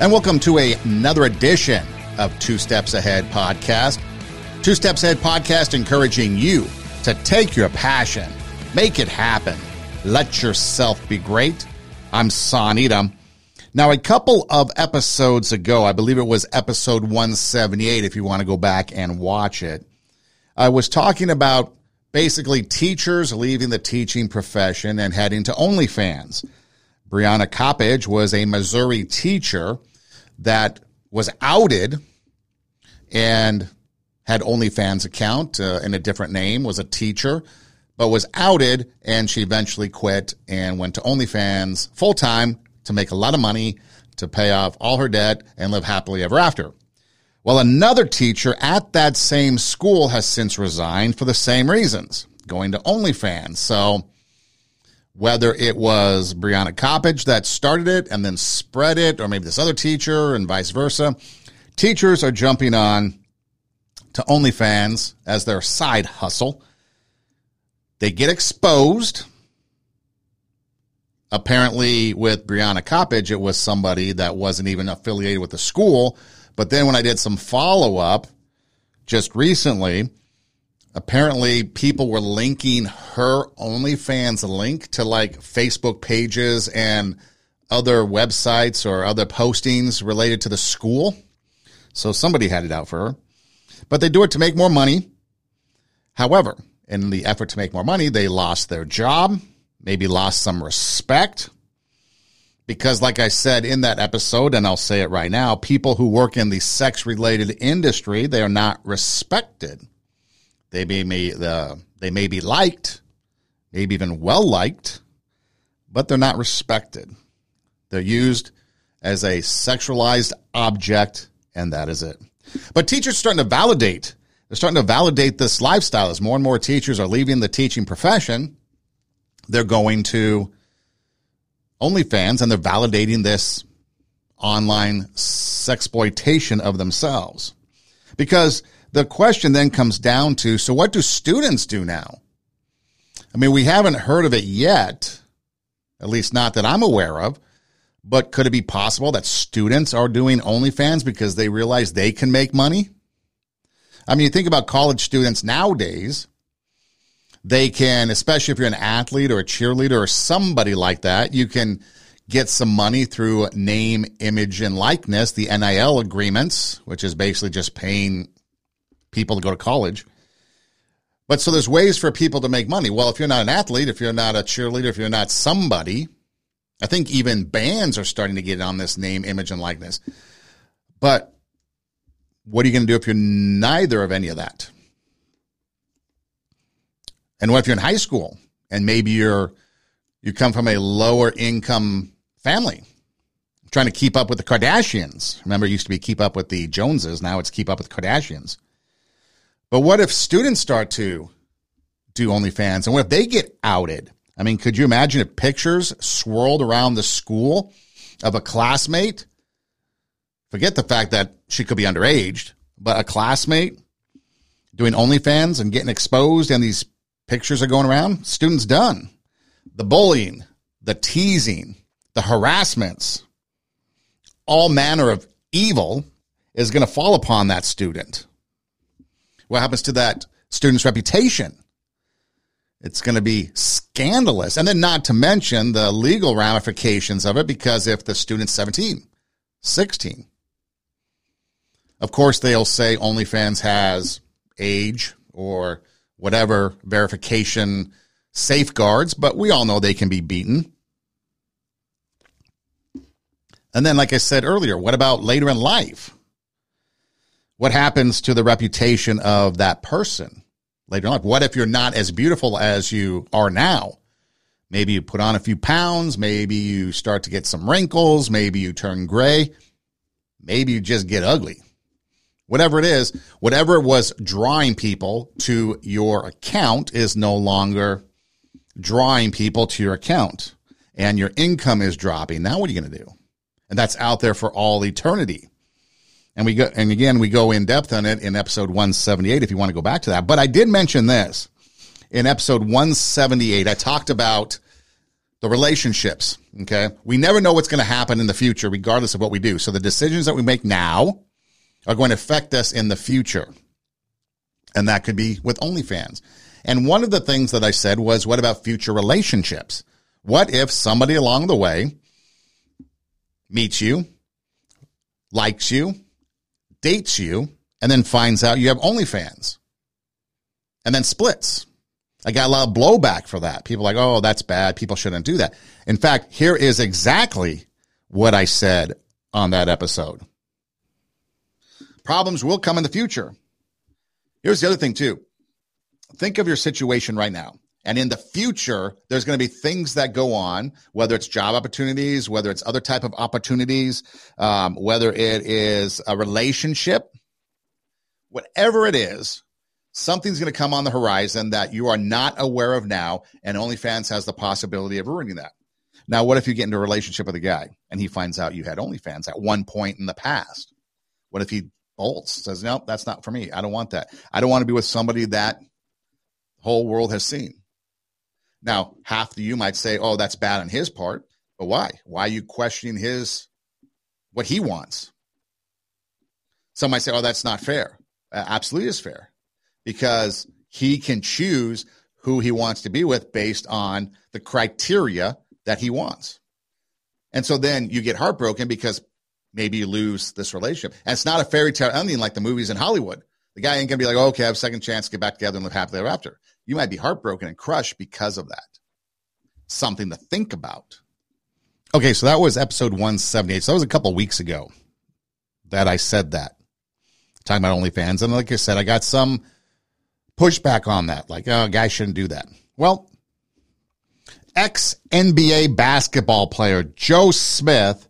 And welcome to a, another edition of Two Steps Ahead podcast. Two Steps Ahead podcast encouraging you to take your passion, make it happen, let yourself be great. I'm Son Edom. Now, a couple of episodes ago, I believe it was episode 178, if you want to go back and watch it, I was talking about basically teachers leaving the teaching profession and heading to OnlyFans. Brianna Coppage was a Missouri teacher that was outed and had OnlyFans account uh, in a different name, was a teacher, but was outed and she eventually quit and went to OnlyFans full time to make a lot of money to pay off all her debt and live happily ever after. Well, another teacher at that same school has since resigned for the same reasons, going to OnlyFans. So whether it was Brianna Coppage that started it and then spread it, or maybe this other teacher and vice versa. Teachers are jumping on to OnlyFans as their side hustle. They get exposed. Apparently, with Brianna Coppage, it was somebody that wasn't even affiliated with the school. But then when I did some follow up just recently, apparently people were linking her OnlyFans link to like Facebook pages and other websites or other postings related to the school. So somebody had it out for her. But they do it to make more money. However, in the effort to make more money, they lost their job, maybe lost some respect. Because, like I said in that episode, and I'll say it right now, people who work in the sex related industry, they are not respected. They may, may they may be liked, maybe even well liked, but they're not respected. They're used as a sexualized object, and that is it. But teachers are starting to validate. They're starting to validate this lifestyle as more and more teachers are leaving the teaching profession. They're going to OnlyFans and they're validating this online sexploitation of themselves. Because the question then comes down to so what do students do now? I mean, we haven't heard of it yet, at least not that I'm aware of. But could it be possible that students are doing OnlyFans because they realize they can make money? I mean, you think about college students nowadays, they can, especially if you're an athlete or a cheerleader or somebody like that, you can get some money through name, image, and likeness, the NIL agreements, which is basically just paying people to go to college. But so there's ways for people to make money. Well, if you're not an athlete, if you're not a cheerleader, if you're not somebody, I think even bands are starting to get on this name, image, and likeness. But what are you going to do if you're neither of any of that? And what if you're in high school and maybe you're you come from a lower income family, trying to keep up with the Kardashians? Remember, it used to be keep up with the Joneses. Now it's keep up with Kardashians. But what if students start to do OnlyFans and what if they get outed? I mean, could you imagine if pictures swirled around the school of a classmate? Forget the fact that she could be underage, but a classmate doing OnlyFans and getting exposed and these pictures are going around, students done. The bullying, the teasing, the harassments, all manner of evil is going to fall upon that student. What happens to that student's reputation? It's going to be scandalous. And then not to mention the legal ramifications of it because if the student's 17, 16, of course they'll say OnlyFans has age or whatever verification safeguards, but we all know they can be beaten. And then, like I said earlier, what about later in life? What happens to the reputation of that person? later in life. What if you're not as beautiful as you are now? Maybe you put on a few pounds. Maybe you start to get some wrinkles. Maybe you turn gray. Maybe you just get ugly. Whatever it is, whatever was drawing people to your account is no longer drawing people to your account and your income is dropping. Now what are you going to do? And that's out there for all eternity. And we go, and again, we go in depth on it in episode 178 if you want to go back to that. But I did mention this in episode 178. I talked about the relationships. Okay. We never know what's going to happen in the future, regardless of what we do. So the decisions that we make now are going to affect us in the future. And that could be with OnlyFans. And one of the things that I said was, what about future relationships? What if somebody along the way meets you, likes you, dates you, and then finds out you have OnlyFans and then splits? I got a lot of blowback for that. People like, oh, that's bad. People shouldn't do that. In fact, here is exactly what I said on that episode. Problems will come in the future. Here's the other thing, too. Think of your situation right now. And in the future, there's going to be things that go on, whether it's job opportunities, whether it's other type of opportunities, um, whether it is a relationship, whatever it is, something's going to come on the horizon that you are not aware of now, and OnlyFans has the possibility of ruining that. Now, what if you get into a relationship with a guy and he finds out you had OnlyFans at one point in the past? What if he bolts, says, no, that's not for me. I don't want that. I don't want to be with somebody that whole world has seen. Now, half of you might say, oh, that's bad on his part, but why? Why are you questioning his, what he wants? Some might say, oh, that's not fair. Uh, absolutely is fair because he can choose who he wants to be with based on the criteria that he wants. And so then you get heartbroken because maybe you lose this relationship. And it's not a fairy tale ending like the movies in Hollywood. The guy ain't gonna be like, oh, okay, I have a second chance, get back together and live happily ever after. You might be heartbroken and crushed because of that. Something to think about. Okay, so that was episode 178. So that was a couple weeks ago that I said that. Talking about OnlyFans. And like I said, I got some pushback on that. Like, oh, guy shouldn't do that. Well, ex NBA basketball player Joe Smith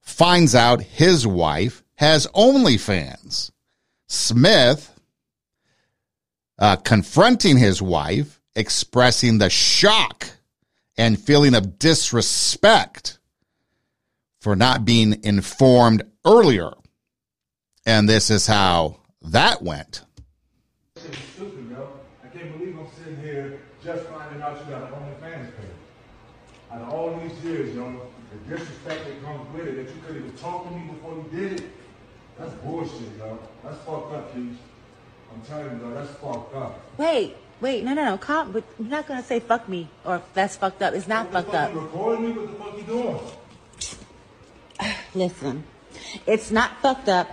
finds out his wife has OnlyFans. Smith, uh, confronting his wife, expressing the shock and feeling of disrespect for not being informed earlier. And this is how that went. Stupid, yo. I can't believe I'm sitting here just finding out you got an OnlyFans page. Out of all these years, yo, the disrespect that comes with it, that you could even talk to me before you did it, that's bullshit, yo. That's fucked up, Keith. I'm telling you, yo, that's fucked up. Wait, wait, no, no, no, calm. But you're not gonna say fuck me or that's fucked up. It's not fucked up. Recording me? What the fuck you doing? Listen, it's not fucked up,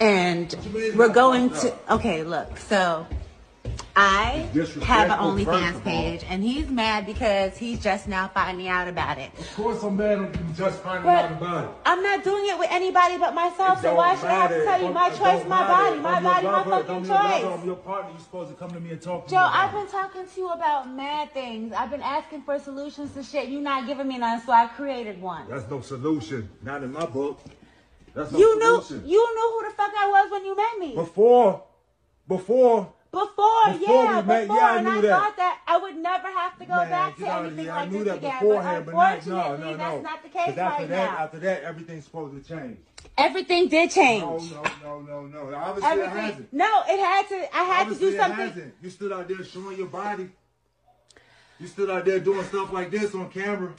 and you mean it's we're going to. Okay, look. So, I have an OnlyFans page, and he's mad because he's just now finding out about it. Of course I'm mad I'm just finding But out about it. I'm not doing it with anybody but myself. So why should I have to tell you my choice, my matter. body, my body, my fucking I'm your lover, choice? I'm your partner. You're supposed to come to me and talk to Joe, me. I've been talking to you about mad things. I've been asking for solutions to shit. You're not giving me none, so I created one. That's no solution. Not in my book. That's no You knew you knew who the fuck I was when you met me. Before, before, Before, Before yeah, we met, before, yeah, I and I that. thought that I would never have to go man, back to anything. I like knew this that again. beforehand, but unfortunately, no, no, no. that's not the case after right that, now. after that, everything's supposed to change. Everything did change. No, no, no, no, no. Obviously, it Everything. hasn't. No, it had to. I had Obviously, to do something. It hasn't. You stood out there showing your body. You stood out there doing stuff like this on camera.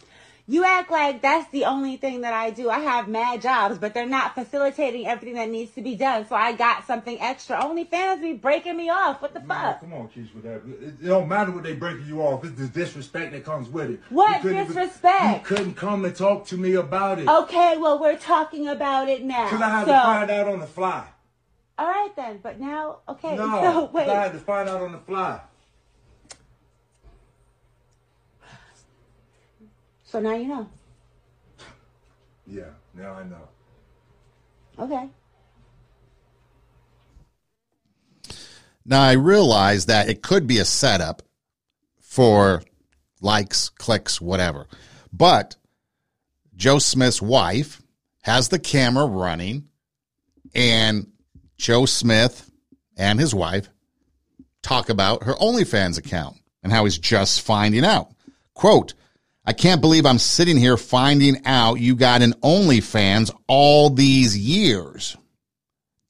You act like that's the only thing that I do. I have mad jobs, but they're not facilitating everything that needs to be done. So I got something extra. OnlyFans be breaking me off. What the Man, fuck? come on, Keisha, with that. It, don't matter what they breaking you off. It's the disrespect that comes with it. What You couldn't even- disrespect? you couldn't come and talk to me about it. Okay, well we're talking about it now. Because I had so, to find out on the fly. all right then. But now, okay. No, so wait. I had to find out on the fly. So now you know. Yeah, now I know. Okay. Now I realize that it could be a setup for likes, clicks, whatever. But Joe Smith's wife has the camera running, and Joe Smith and his wife talk about her OnlyFans account and how he's just finding out. Quote, I can't believe I'm sitting here finding out you got an OnlyFans all these years.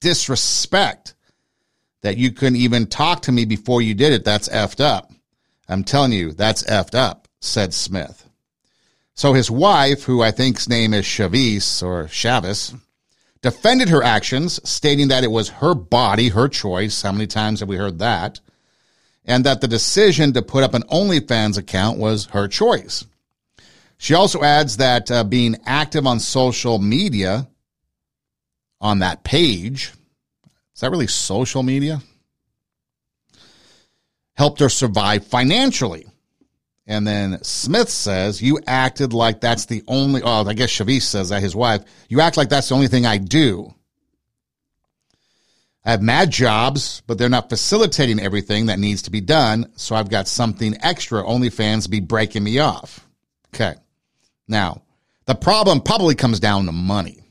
Disrespect that you couldn't even talk to me before you did it. That's effed up. I'm telling you, that's effed up, said Smith. So his wife, who I think's name is Chavis or Chavis, defended her actions, stating that it was her body, her choice. How many times have we heard that? And that the decision to put up an OnlyFans account was her choice. She also adds that uh, being active on social media on that page, is that really social media? Helped her survive financially. And then Smith says, You acted like that's the only, oh, I guess Chavis says that, his wife, you act like that's the only thing I do. I have mad jobs, but they're not facilitating everything that needs to be done. So I've got something extra. OnlyFans be breaking me off. Okay. Now, the problem probably comes down to money.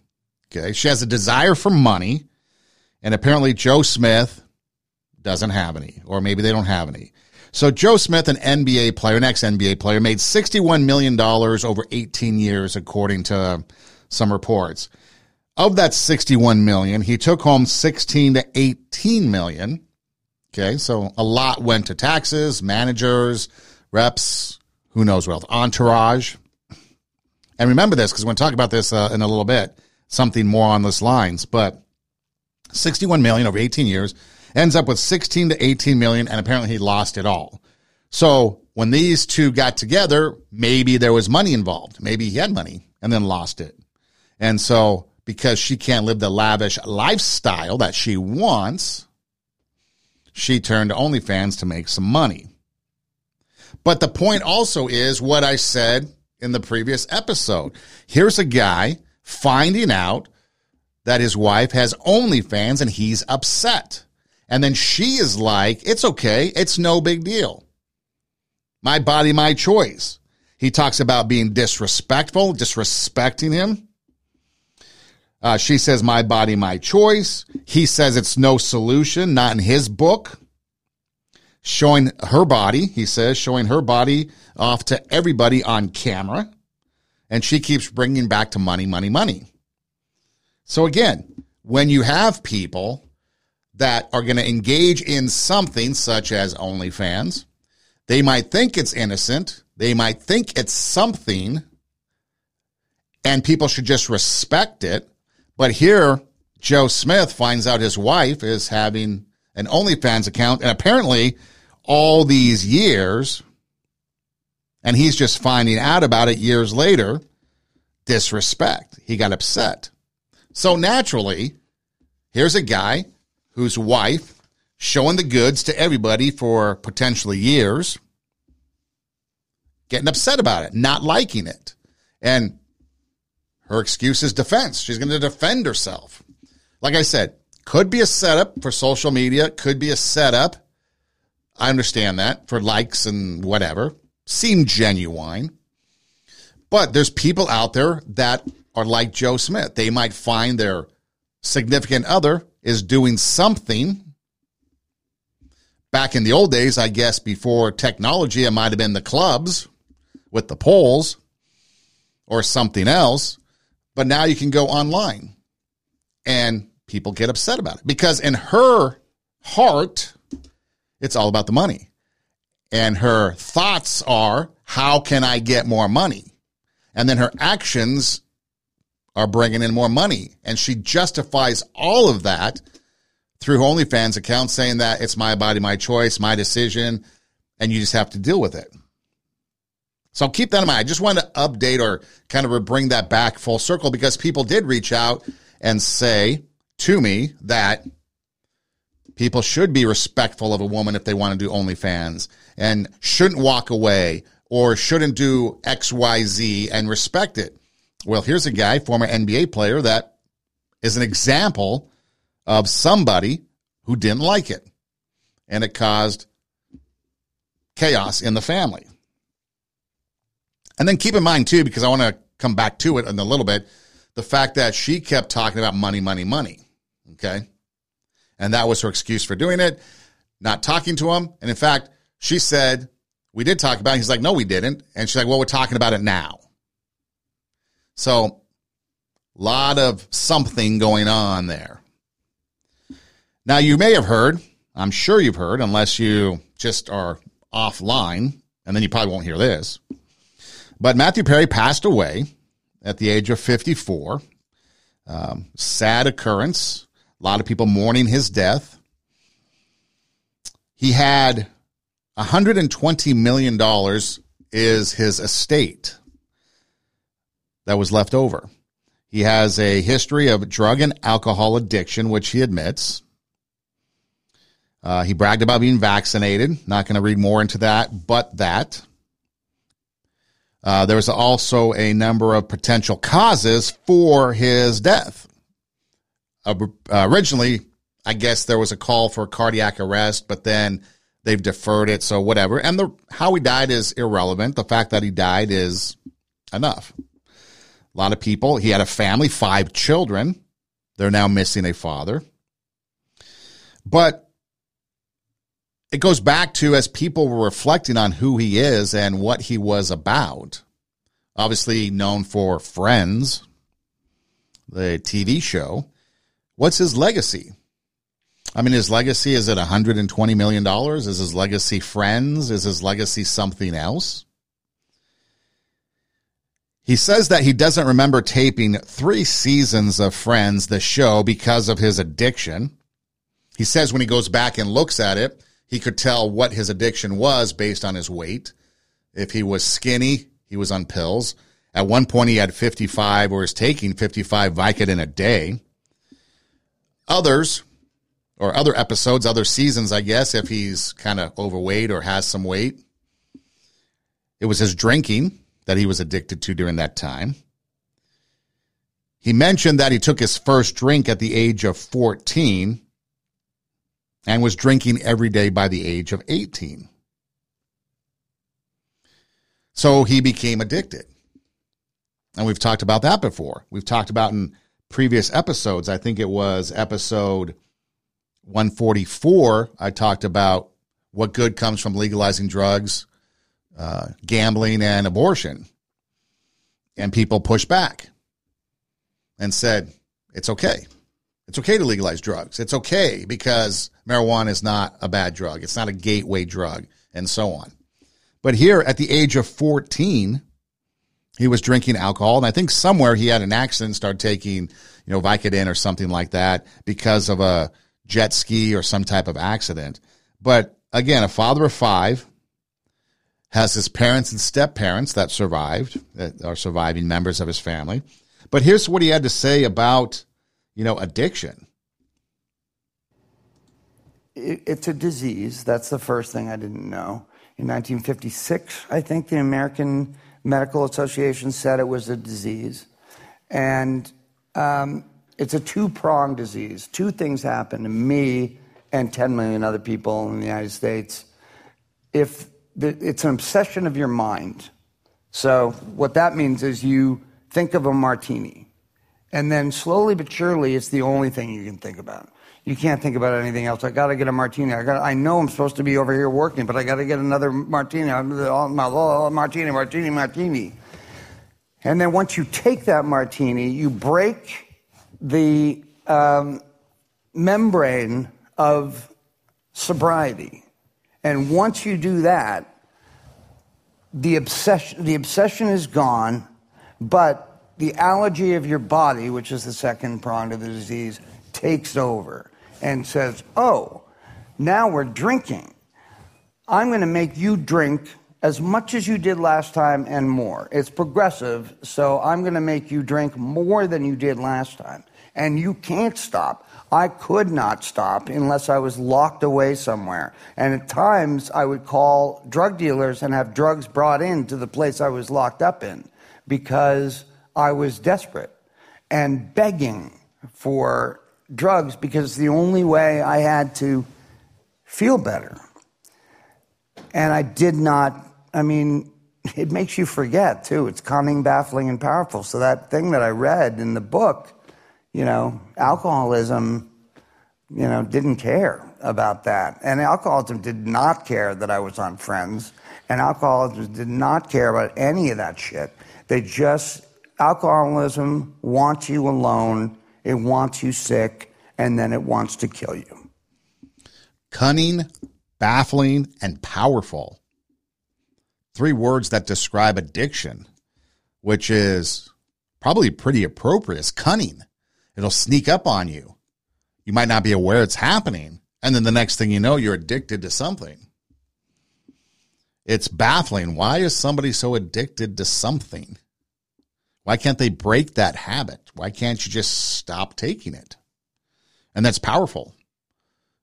Okay. She has a desire for money, and apparently Joe Smith doesn't have any, or maybe they don't have any. So Joe Smith, an NBA player, an ex NBA player, made $61 million over 18 years, according to some reports. Of that 61 million, he took home 16 to 18 million. Okay, so a lot went to taxes, managers, reps, who knows what entourage. And remember this because we're going to talk about this uh, in a little bit, something more on this lines. But 61 million over 18 years ends up with 16 to 18 million, and apparently he lost it all. So when these two got together, maybe there was money involved. Maybe he had money and then lost it. And so because she can't live the lavish lifestyle that she wants, she turned to OnlyFans to make some money. But the point also is what I said in the previous episode. Here's a guy finding out that his wife has OnlyFans and he's upset. And then she is like, it's okay. It's no big deal. My body, my choice. He talks about being disrespectful, disrespecting him. Uh, she says, my body, my choice. He says it's no solution, not in his book. Showing her body, he says, showing her body off to everybody on camera. And she keeps bringing back to money, money, money. So again, when you have people that are going to engage in something such as OnlyFans. They might think it's innocent. They might think it's something and people should just respect it. But here, Joe Smith finds out his wife is having an OnlyFans account and apparently all these years, and he's just finding out about it years later, disrespect. He got upset. So naturally, here's a guy whose wife showing the goods to everybody for potentially years, getting upset about it, not liking it. And her excuse is defense. She's going to defend herself. Like I said, could be a setup for social media, could be a setup. I understand that for likes and whatever. Seem genuine. But there's people out there that are like Joe Smith. They might find their significant other is doing something. Back in the old days, I guess before technology, it might have been the clubs with the poles or something else. But now you can go online and people get upset about it because in her heart, it's all about the money. And her thoughts are, how can I get more money? And then her actions are bringing in more money. And she justifies all of that through OnlyFans account saying that it's my body, my choice, my decision, and you just have to deal with it. So keep that in mind. I just wanted to update or kind of bring that back full circle because people did reach out and say to me that people should be respectful of a woman if they want to do OnlyFans and shouldn't walk away or shouldn't do XYZ and respect it. Well, here's a guy, former NBA player, that is an example of somebody who didn't like it. And it caused chaos in the family. And then keep in mind, too, because I want to come back to it in a little bit, the fact that she kept talking about money, money, money. Okay. And that was her excuse for doing it, not talking to him. And in fact, she said, We did talk about it. He's like, No, we didn't. And she's like, Well, we're talking about it now. So, a lot of something going on there. Now, you may have heard, I'm sure you've heard, unless you just are offline, and then you probably won't hear this, But Matthew Perry passed away at the age of 54. Um, sad occurrence. A lot of people mourning his death. He had $120 million is his estate that was left over. He has a history of drug and alcohol addiction, which he admits. Uh, he bragged about being vaccinated. Not going to read more into that, but that. Uh, there was also a number of potential causes for his death. Uh, originally, I guess there was a call for cardiac arrest, but then they've deferred it, so whatever. And the how he died is irrelevant. The fact that he died is enough. A lot of people. He had a family, five children. They're now missing a father. But it goes back to as people were reflecting on who he is and what he was about. Obviously, known for Friends, the TV show. What's his legacy? I mean, his legacy is it $120 million? Is his legacy Friends? Is his legacy something else? He says that he doesn't remember taping three seasons of Friends, the show, because of his addiction. He says when he goes back and looks at it, he could tell what his addiction was based on his weight. If he was skinny, he was on pills. At one point, he had 55 or is taking 55 Vicodin a day. Others, or other episodes, other seasons, I guess, if he's kind of overweight or has some weight, it was his drinking that he was addicted to during that time. He mentioned that he took his first drink at the age of 14 and was drinking every day by the age of 18. So he became addicted. And we've talked about that before. We've talked about in previous episodes. I think it was episode 144. I talked about what good comes from legalizing drugs, uh, gambling, and abortion. And people pushed back and said, it's okay. It's okay to legalize drugs. It's okay because marijuana is not a bad drug. It's not a gateway drug and so on. But here at the age of 14, he was drinking alcohol. And I think somewhere he had an accident, started taking, you know, Vicodin or something like that because of a jet ski or some type of accident. But again, a father of five has his parents and step parents that survived, that are surviving members of his family. But here's what he had to say about you know, addiction? It's a disease. That's the first thing I didn't know. In 1956, I think the American Medical Association said it was a disease. And um, it's a two pronged disease. Two things happen to me and 10 million other people in the United States. If the, it's an obsession of your mind. So, what that means is you think of a martini and then slowly but surely, it's the only thing you can think about. You can't think about anything else. I got to get a martini. I got. I know I'm supposed to be over here working, but I got to get another martini. Martini, martini, martini. And then once you take that martini, you break the um, membrane of sobriety. And once you do that, the obsession, the obsession is gone, but the allergy of your body, which is the second prong of the disease, takes over and says, Oh, now we're drinking. I'm going to make you drink as much as you did last time and more. It's progressive, so I'm going to make you drink more than you did last time. And you can't stop. I could not stop unless I was locked away somewhere. And at times, I would call drug dealers and have drugs brought in to the place I was locked up in because I was desperate and begging for drugs because the only way I had to feel better. And I did not, I mean, it makes you forget too. It's cunning, baffling, and powerful. So that thing that I read in the book, you know, alcoholism, you know, didn't care about that. And alcoholism did not care that I was on Friends. And alcoholism did not care about any of that shit. They just Alcoholism wants you alone, it wants you sick, and then it wants to kill you. Cunning, baffling, and powerful. three words that describe addiction, which is probably pretty appropriate. It's cunning. It'll sneak up on you. You might not be aware it's happening. And then the next thing you know, you're addicted to something. It's baffling. Why is somebody so addicted to something? Why can't they break that habit? Why can't you just stop taking it? And that's powerful.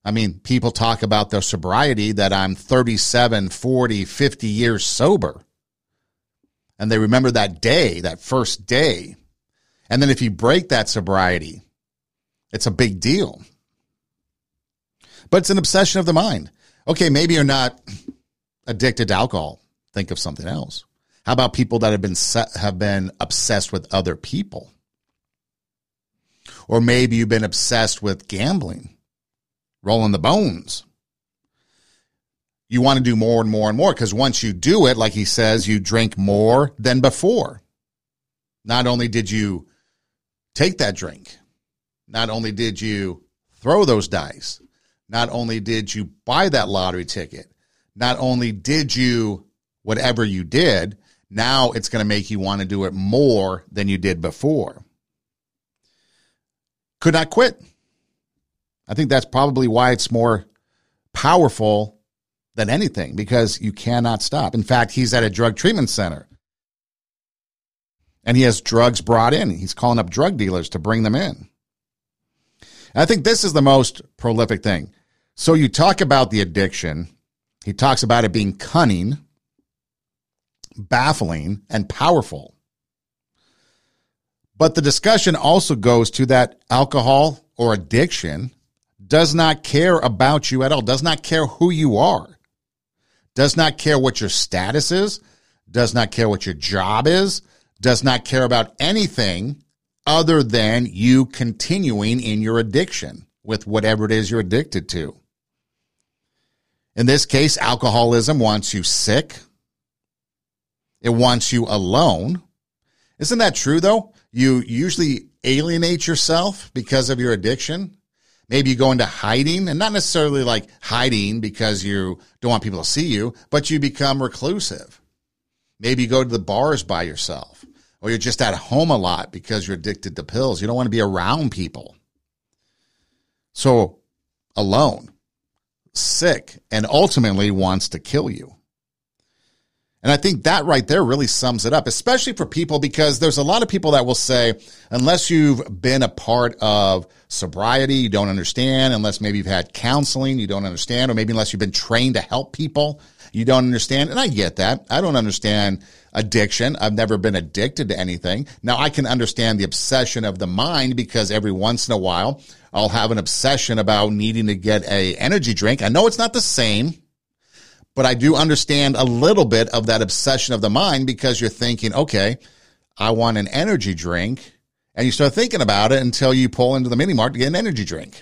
I mean, people talk about their sobriety that I'm 37, 40, 50 years sober. And they remember that day, that first day. And then if you break that sobriety, it's a big deal. But it's an obsession of the mind. Okay, maybe you're not addicted to alcohol. Think of something else. How about people that have been have been obsessed with other people? Or maybe you've been obsessed with gambling, rolling the bones. You want to do more and more and more because once you do it, like he says, you drink more than before. Not only did you take that drink, not only did you throw those dice, not only did you buy that lottery ticket, not only did you whatever you did, now it's going to make you want to do it more than you did before. Could not quit. I think that's probably why it's more powerful than anything because you cannot stop. In fact, he's at a drug treatment center and he has drugs brought in. He's calling up drug dealers to bring them in. I think this is the most prolific thing. So you talk about the addiction, he talks about it being cunning, baffling, and powerful. But the discussion also goes to that alcohol or addiction does not care about you at all, does not care who you are, does not care what your status is, does not care what your job is, does not care about anything other than you continuing in your addiction with whatever it is you're addicted to. In this case, alcoholism wants you sick. It wants you alone. Isn't that true though? You usually alienate yourself because of your addiction. Maybe you go into hiding and not necessarily like hiding because you don't want people to see you, but you become reclusive. Maybe you go to the bars by yourself or you're just at home a lot because you're addicted to pills. You don't want to be around people. So alone, sick, and ultimately wants to kill you. And I think that right there really sums it up, especially for people because there's a lot of people that will say, unless you've been a part of sobriety, you don't understand. Unless maybe you've had counseling, you don't understand. Or maybe unless you've been trained to help people, you don't understand. And I get that. I don't understand addiction. I've never been addicted to anything. Now I can understand the obsession of the mind because every once in a while I'll have an obsession about needing to get a energy drink. I know it's not the same but I do understand a little bit of that obsession of the mind because you're thinking, okay, I want an energy drink. And you start thinking about it until you pull into the mini mart to get an energy drink.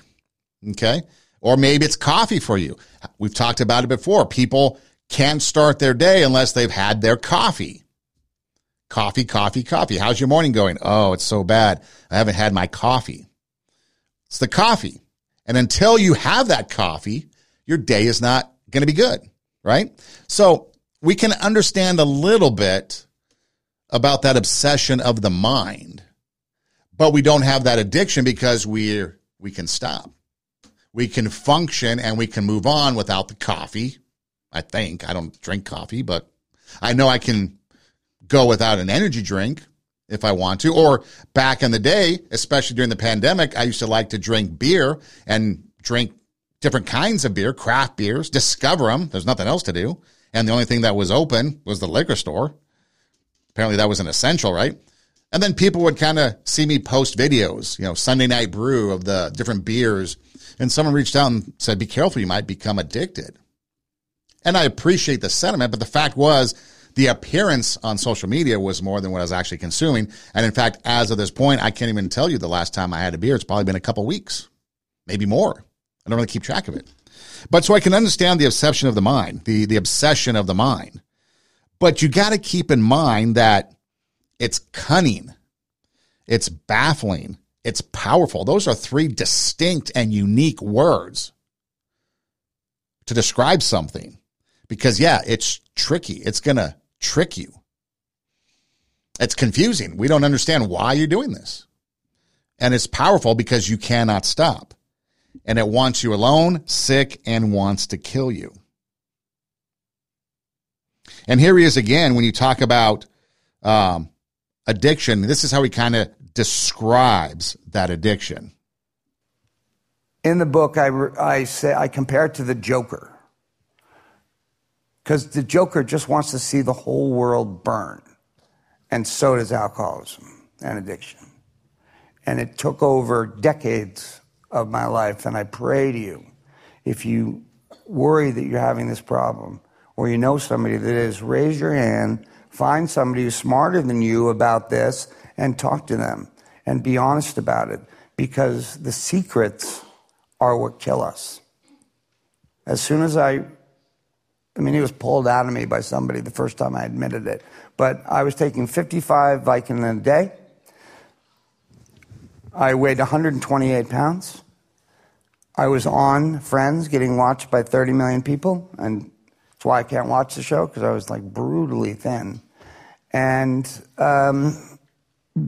Okay. Or maybe it's coffee for you. We've talked about it before. People can't start their day unless they've had their coffee. Coffee, coffee, coffee. How's your morning going? Oh, it's so bad. I haven't had my coffee. It's the coffee. And until you have that coffee, your day is not going to be good right? So we can understand a little bit about that obsession of the mind, but we don't have that addiction because we we can stop. We can function and we can move on without the coffee. I think I don't drink coffee, but I know I can go without an energy drink if I want to. Or back in the day, especially during the pandemic, I used to like to drink beer and drink different kinds of beer, craft beers, discover them. There's nothing else to do. And the only thing that was open was the liquor store. Apparently that was an essential, right? And then people would kind of see me post videos, you know, Sunday night brew of the different beers. And someone reached out and said, be careful, you might become addicted. And I appreciate the sentiment, but the fact was the appearance on social media was more than what I was actually consuming. And in fact, as of this point, I can't even tell you the last time I had a beer. It's probably been a couple weeks, maybe more. I don't really keep track of it. But so I can understand the obsession of the mind, the, the obsession of the mind. But you got to keep in mind that it's cunning, it's baffling, it's powerful. Those are three distinct and unique words to describe something. Because, yeah, it's tricky. It's going to trick you. It's confusing. We don't understand why you're doing this. And it's powerful because you cannot stop. And it wants you alone, sick, and wants to kill you. And here he is again when you talk about um, addiction. This is how he kind of describes that addiction. In the book, I, I say I compare it to the Joker. Because the Joker just wants to see the whole world burn. And so does alcoholism and addiction. And it took over decades of my life. And I pray to you, if you worry that you're having this problem, or you know somebody that is, raise your hand, find somebody who's smarter than you about this, and talk to them and be honest about it. Because the secrets are what kill us. As soon as I, I mean, he was pulled out of me by somebody the first time I admitted it, but I was taking 55 Vicodin a day. I weighed 128 pounds. I was on Friends getting watched by 30 million people, and that's why I can't watch the show because I was like brutally thin. And um,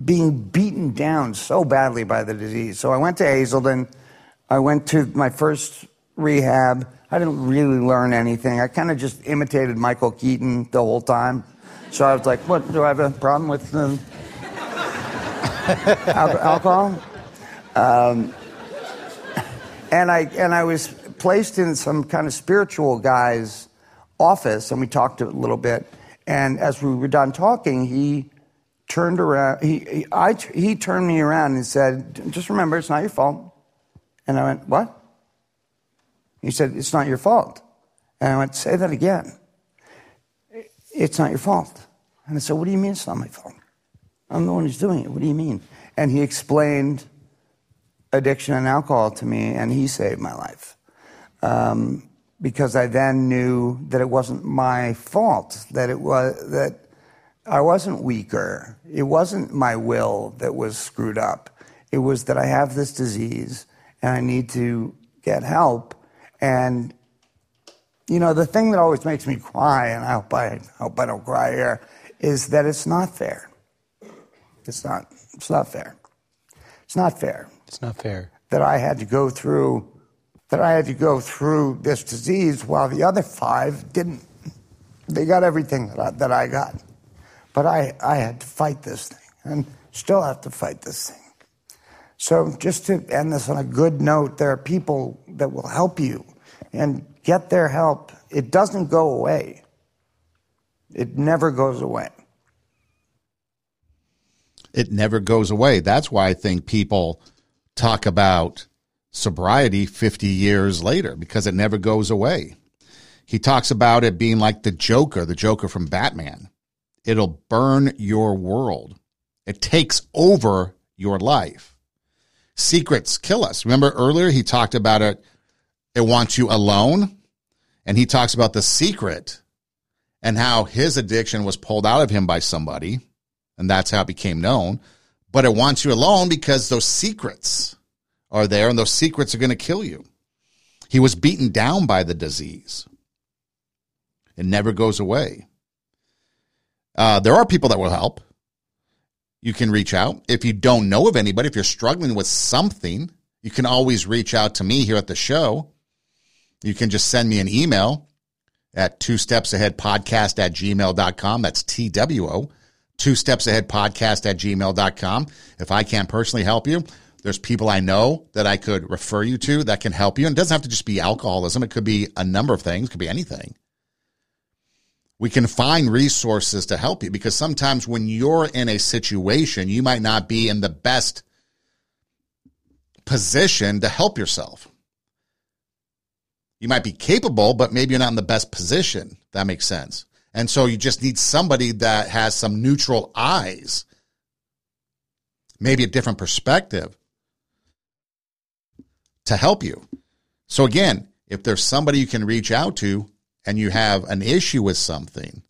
being beaten down so badly by the disease. So I went to Hazelden. I went to my first rehab. I didn't really learn anything. I kind of just imitated Michael Keaton the whole time. So I was like, what, do I have a problem with um, alcohol? Um, and I and I was placed in some kind of spiritual guy's office, and we talked a little bit. And as we were done talking, he turned around. He he, I, he turned me around and said, "Just remember, it's not your fault." And I went, "What?" He said, "It's not your fault." And I went, "Say that again." It's not your fault. And I said, "What do you mean it's not my fault? I'm the one who's doing it. What do you mean?" And he explained addiction and alcohol to me, and he saved my life. Um, because I then knew that it wasn't my fault, that it was that I wasn't weaker. It wasn't my will that was screwed up. It was that I have this disease and I need to get help. And you know, the thing that always makes me cry, and I hope I hope I don't cry here, is that it's not fair. It's not. It's not fair. It's not fair. It's not fair. That I had to go through that I had to go through this disease while the other five didn't. They got everything that I, that I got. But I, I had to fight this thing and still have to fight this thing. So, just to end this on a good note, there are people that will help you and get their help. It doesn't go away, it never goes away. It never goes away. That's why I think people talk about sobriety 50 years later because it never goes away. He talks about it being like the Joker, the Joker from Batman. It'll burn your world. It takes over your life. Secrets kill us. Remember earlier he talked about it. It wants you alone. And he talks about the secret and how his addiction was pulled out of him by somebody. And that's how it became known. But it wants you alone because those secrets are there and those secrets are going to kill you. He was beaten down by the disease. It never goes away. Uh, there are people that will help. You can reach out. If you don't know of anybody, if you're struggling with something, you can always reach out to me here at the show. You can just send me an email at two steps ahead podcast at gmail.com. That's T W O, two steps ahead podcast at gmail.com. If I can't personally help you, there's people I know that I could refer you to that can help you. And it doesn't have to just be alcoholism. It could be a number of things. It could be anything. We can find resources to help you because sometimes when you're in a situation, you might not be in the best position to help yourself. You might be capable, but maybe you're not in the best position. That makes sense. And so you just need somebody that has some neutral eyes, maybe a different perspective to help you. So again, if there's somebody you can reach out to and you have an issue with something,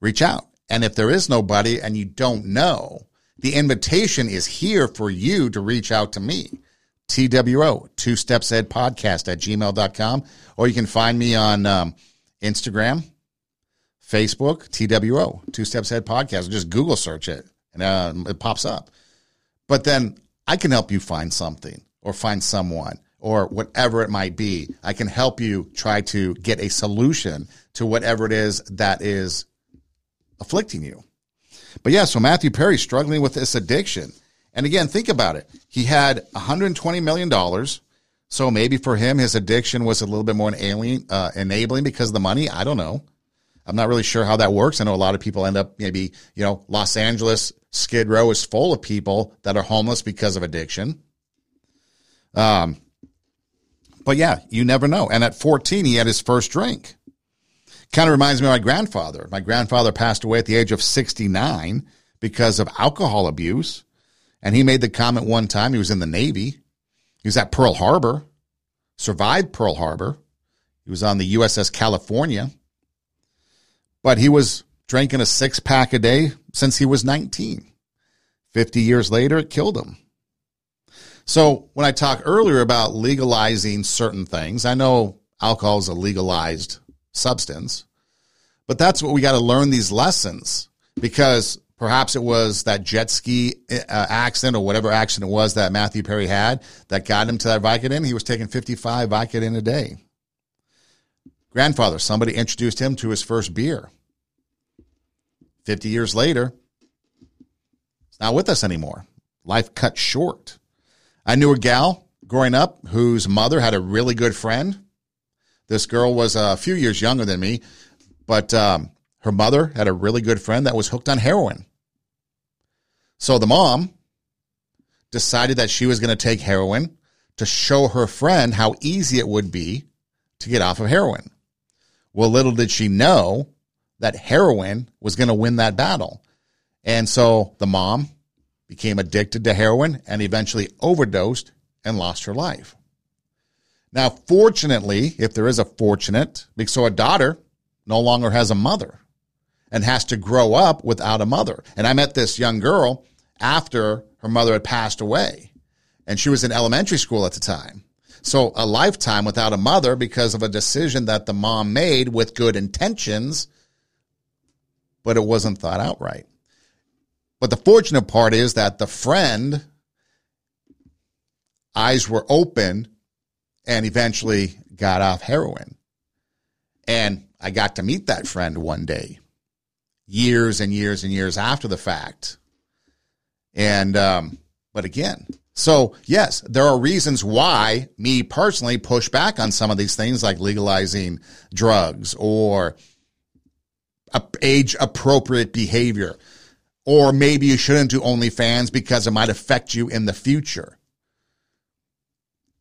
reach out. And if there is nobody and you don't know, the invitation is here for you to reach out to me. TWO, two steps ahead podcast at gmail.com, or you can find me on um, Instagram, Facebook, TWO, Two Steps Ahead Podcast. Just Google search it and uh, it pops up. But then I can help you find something or find someone or whatever it might be. I can help you try to get a solution to whatever it is that is afflicting you. But yeah, so Matthew Perry struggling with this addiction. And again, think about it. He had $120 million. So maybe for him, his addiction was a little bit more uh, enabling because of the money. I don't know. I'm not really sure how that works. I know a lot of people end up maybe, you know, Los Angeles, Skid Row is full of people that are homeless because of addiction. Um, but yeah, you never know. And at 14, he had his first drink. Kind of reminds me of my grandfather. My grandfather passed away at the age of 69 because of alcohol abuse. And he made the comment one time, he was in the Navy. He was at Pearl Harbor, survived Pearl Harbor. He was on the USS California. But he was drinking a six pack a day since he was 19. 50 years later, it killed him. So when I talked earlier about legalizing certain things, I know alcohol is a legalized substance. But that's what we got to learn these lessons because perhaps it was that jet ski uh, accident or whatever accident it was that Matthew Perry had that got him to that Vicodin. He was taking 55 Vicodin a day. Grandfather, somebody introduced him to his first beer. 50 years later, it's not with us anymore. Life cut short. I knew a gal growing up whose mother had a really good friend this girl was a few years younger than me, but um, her mother had a really good friend that was hooked on heroin. So the mom decided that she was going to take heroin to show her friend how easy it would be to get off of heroin. Well, little did she know that heroin was going to win that battle. And so the mom became addicted to heroin and eventually overdosed and lost her life. Now, fortunately, if there is a fortunate, so a daughter no longer has a mother and has to grow up without a mother. And I met this young girl after her mother had passed away and she was in elementary school at the time. So a lifetime without a mother because of a decision that the mom made with good intentions, but it wasn't thought out right. But the fortunate part is that the friend eyes were open and eventually got off heroin. And I got to meet that friend one day, years and years and years after the fact. And, um, but again, so yes, there are reasons why me personally push back on some of these things like legalizing drugs or age appropriate behavior. Or maybe you shouldn't do OnlyFans because it might affect you in the future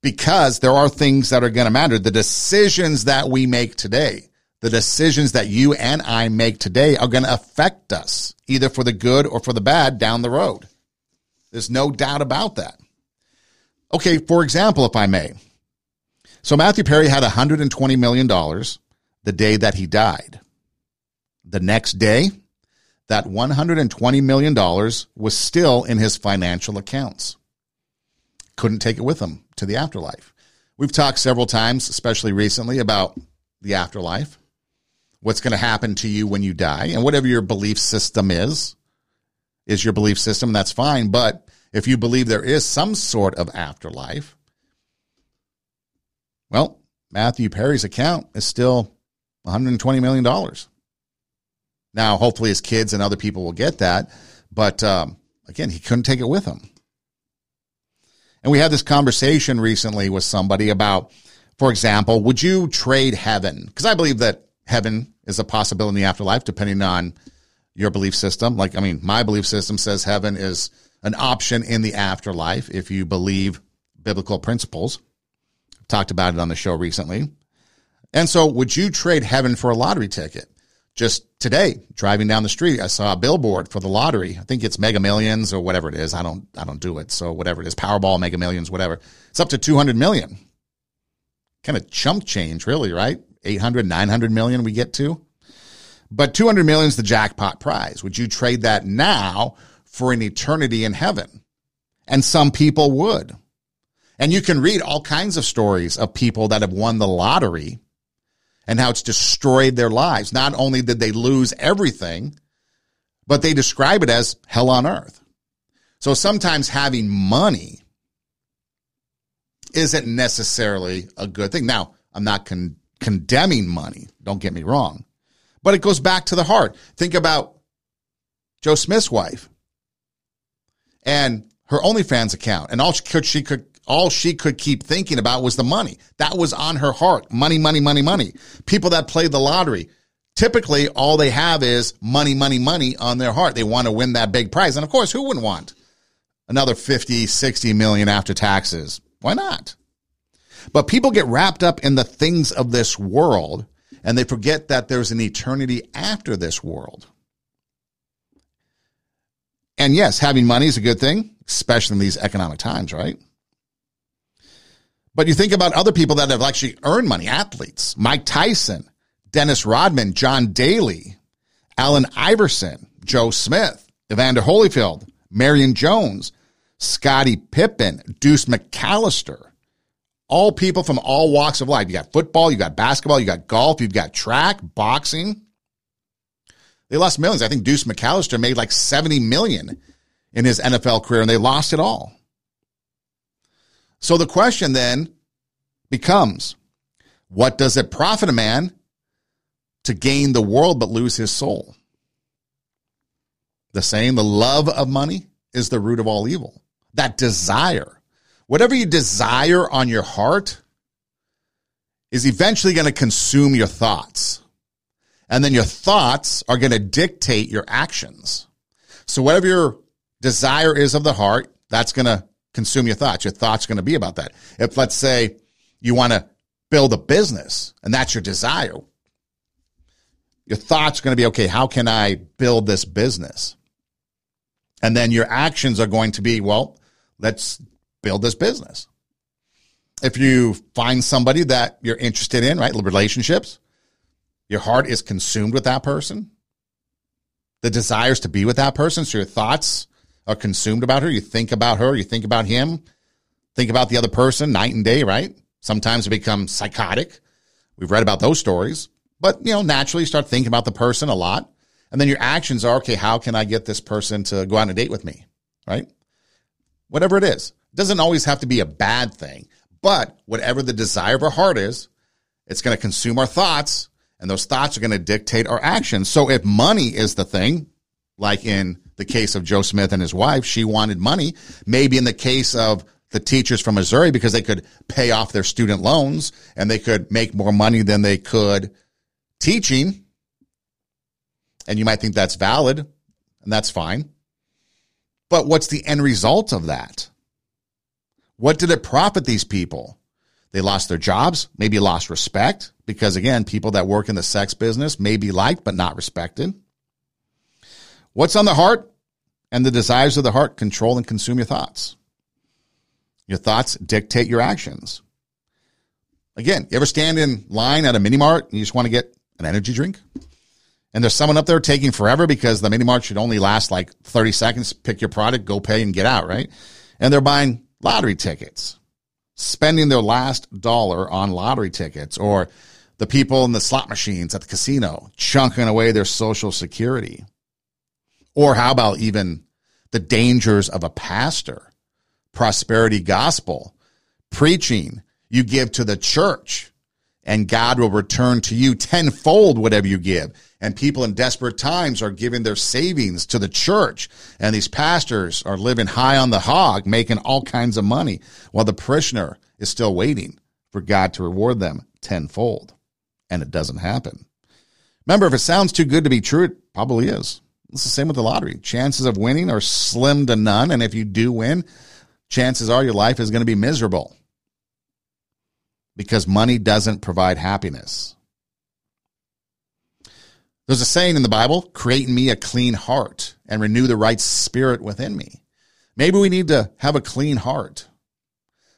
because there are things that are going to matter. The decisions that we make today, the decisions that you and I make today are going to affect us either for the good or for the bad down the road. There's no doubt about that. Okay, for example, if I may. So Matthew Perry had $120 million the day that he died. The next day, that $120 million was still in his financial accounts couldn't take it with him to the afterlife. We've talked several times, especially recently, about the afterlife, what's going to happen to you when you die, and whatever your belief system is, is your belief system. That's fine. But if you believe there is some sort of afterlife, well, Matthew Perry's account is still $120 million. Now, hopefully his kids and other people will get that. But um, again, he couldn't take it with him. And we had this conversation recently with somebody about, for example, would you trade heaven? Because I believe that heaven is a possibility in the afterlife, depending on your belief system. Like, I mean, my belief system says heaven is an option in the afterlife if you believe biblical principles. I've talked about it on the show recently. And so, would you trade heaven for a lottery ticket? just today driving down the street i saw a billboard for the lottery. I think it's mega millions or whatever it is. I don't i don't do it. So whatever it is powerball mega millions whatever. It's up to 200 million. Kind of chump change really right? 800 900 million we get to. But 200 million is the jackpot prize. Would you trade that now for an eternity in heaven and some people would and you can read all kinds of stories of people that have won the lottery and how it's destroyed their lives. Not only did they lose everything, but they describe it as hell on earth. So sometimes having money isn't necessarily a good thing. Now, I'm not con- condemning money. Don't get me wrong. But it goes back to the heart. Think about Joe Smith's wife and her OnlyFans account. And all she could, she could, all she could keep thinking about was the money. That was on her heart. Money, money, money, money. People that play the lottery, typically all they have is money, money, money on their heart. They want to win that big prize. And of course, who wouldn't want another 50, 60 million after taxes? Why not? But people get wrapped up in the things of this world and they forget that there's an eternity after this world. And yes, having money is a good thing, especially in these economic times, right? But you think about other people that have actually earned money, athletes, Mike Tyson, Dennis Rodman, John Daly, Allen Iverson, Joe Smith, Evander Holyfield, Marion Jones, Scottie Pippen, Deuce McAllister, all people from all walks of life. You got football, you got basketball, you got golf, you've got track, boxing. They lost millions. I think Deuce McAllister made like 70 million in his NFL career and they lost it all. So the question then becomes what does it profit a man to gain the world but lose his soul? The saying, the love of money is the root of all evil. That desire whatever you desire on your heart is eventually going to consume your thoughts. And then your thoughts are going to dictate your actions. So whatever your desire is of the heart, that's going to consume your thoughts. Your thoughts are going to be about that. If let's say you want to build a business and that's your desire, your thoughts are going to be, okay, how can I build this business? And then your actions are going to be, well, let's build this business. If you find somebody that you're interested in, right, relationships, your heart is consumed with that person, the desires to be with that person, so your thoughts are consumed about her. You think about her, you think about him, think about the other person night and day, right? Sometimes it becomes psychotic. We've read about those stories, but you know, naturally you start thinking about the person a lot. And then your actions are, okay, how can I get this person to go on a date with me? Right? Whatever it is It doesn't always have to be a bad thing, but whatever the desire of our heart is, it's going to consume our thoughts and those thoughts are going to dictate our actions. So if money is the thing, like in the case of Joe Smith and his wife, she wanted money. Maybe in the case of the teachers from Missouri, because they could pay off their student loans and they could make more money than they could teaching. And you might think that's valid and that's fine. But what's the end result of that? What did it profit these people? They lost their jobs, maybe lost respect, because again, people that work in the sex business may be liked but not respected. What's on the heart and the desires of the heart control and consume your thoughts. Your thoughts dictate your actions. Again, you ever stand in line at a mini mart and you just want to get an energy drink? And there's someone up there taking forever because the mini mart should only last like 30 seconds. Pick your product, go pay and get out, right? And they're buying lottery tickets, spending their last dollar on lottery tickets, or the people in the slot machines at the casino chunking away their social security. Or how about even the dangers of a pastor, prosperity gospel, preaching you give to the church and God will return to you tenfold whatever you give. And people in desperate times are giving their savings to the church. And these pastors are living high on the hog making all kinds of money while the parishioner is still waiting for god to reward them tenfold. And it doesn't happen. Remember if it sounds too good to be true it probably is. It's the same with the lottery. Chances of winning are slim to none. And if you do win chances are your life is going to be miserable because money doesn't provide happiness there's a saying in the Bible, create in me a clean heart and renew the right spirit within me. Maybe we need to have a clean heart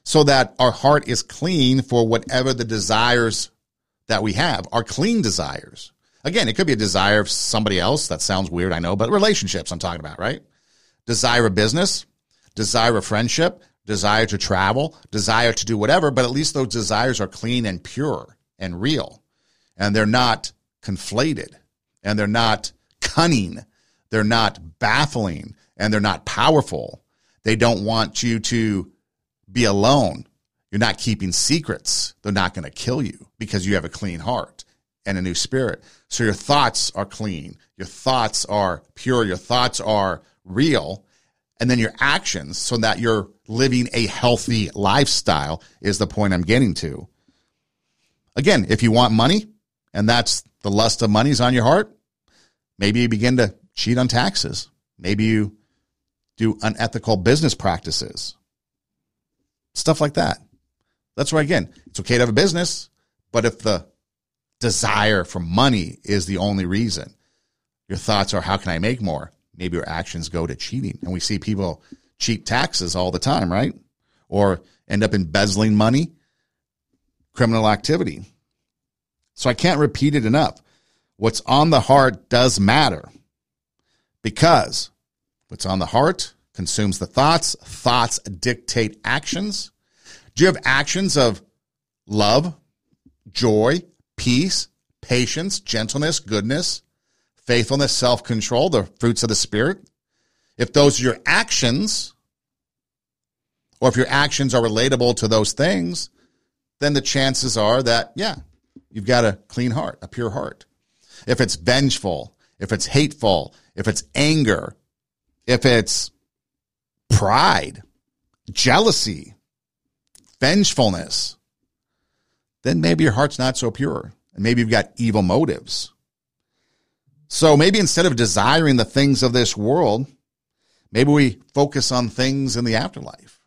so that our heart is clean for whatever the desires that we have are clean desires. Again, it could be a desire of somebody else. That sounds weird, I know, but relationships I'm talking about, right? Desire of business, desire of friendship, desire to travel, desire to do whatever, but at least those desires are clean and pure and real. and they're not conflated and they're not cunning. They're not baffling and they're not powerful. They don't want you to be alone. You're not keeping secrets. They're not going to kill you because you have a clean heart and a new spirit. So your thoughts are clean. Your thoughts are pure. Your thoughts are real. And then your actions so that you're living a healthy lifestyle is the point I'm getting to. Again, if you want money and that's the lust of money's on your heart, maybe you begin to cheat on taxes. Maybe you do unethical business practices. Stuff like that. That's why, again, it's okay to have a business, but if the desire for money is the only reason, your thoughts are, how can I make more? Maybe your actions go to cheating. And we see people cheat taxes all the time, right? Or end up embezzling money, criminal activity. So I can't repeat it enough. What's on the heart does matter because what's on the heart consumes the thoughts. Thoughts dictate actions. Do you have actions of love, joy, peace, patience, gentleness, goodness, faithfulness, self control, the fruits of the Spirit? If those are your actions, or if your actions are relatable to those things, then the chances are that, yeah, you've got a clean heart, a pure heart. If it's vengeful, if it's hateful, if it's anger, if it's pride, jealousy, vengefulness, then maybe your heart's not so pure. And maybe you've got evil motives. So maybe instead of desiring the things of this world, maybe we focus on things in the afterlife.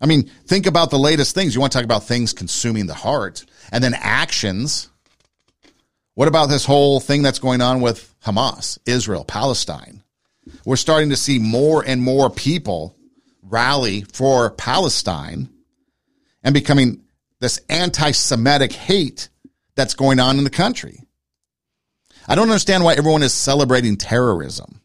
I mean, think about the latest things. You want to talk about things consuming the heart and then actions. What about this whole thing that's going on with Hamas, Israel, Palestine? We're starting to see more and more people rally for Palestine and becoming this anti Semitic hate that's going on in the country. I don't understand why everyone is celebrating terrorism.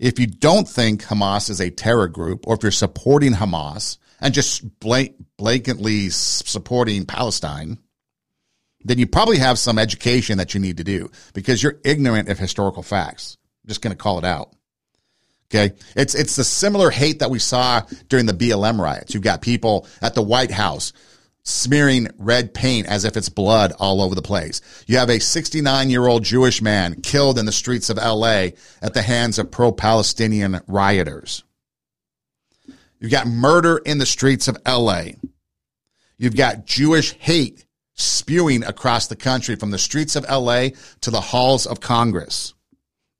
If you don't think Hamas is a terror group, or if you're supporting Hamas and just blatantly supporting Palestine, then you probably have some education that you need to do because you're ignorant of historical facts. I'm just going to call it out. Okay. It's, it's the similar hate that we saw during the BLM riots. You've got people at the White House smearing red paint as if it's blood all over the place. You have a 69 year old Jewish man killed in the streets of LA at the hands of pro Palestinian rioters. You've got murder in the streets of LA. You've got Jewish hate spewing across the country from the streets of LA to the halls of Congress.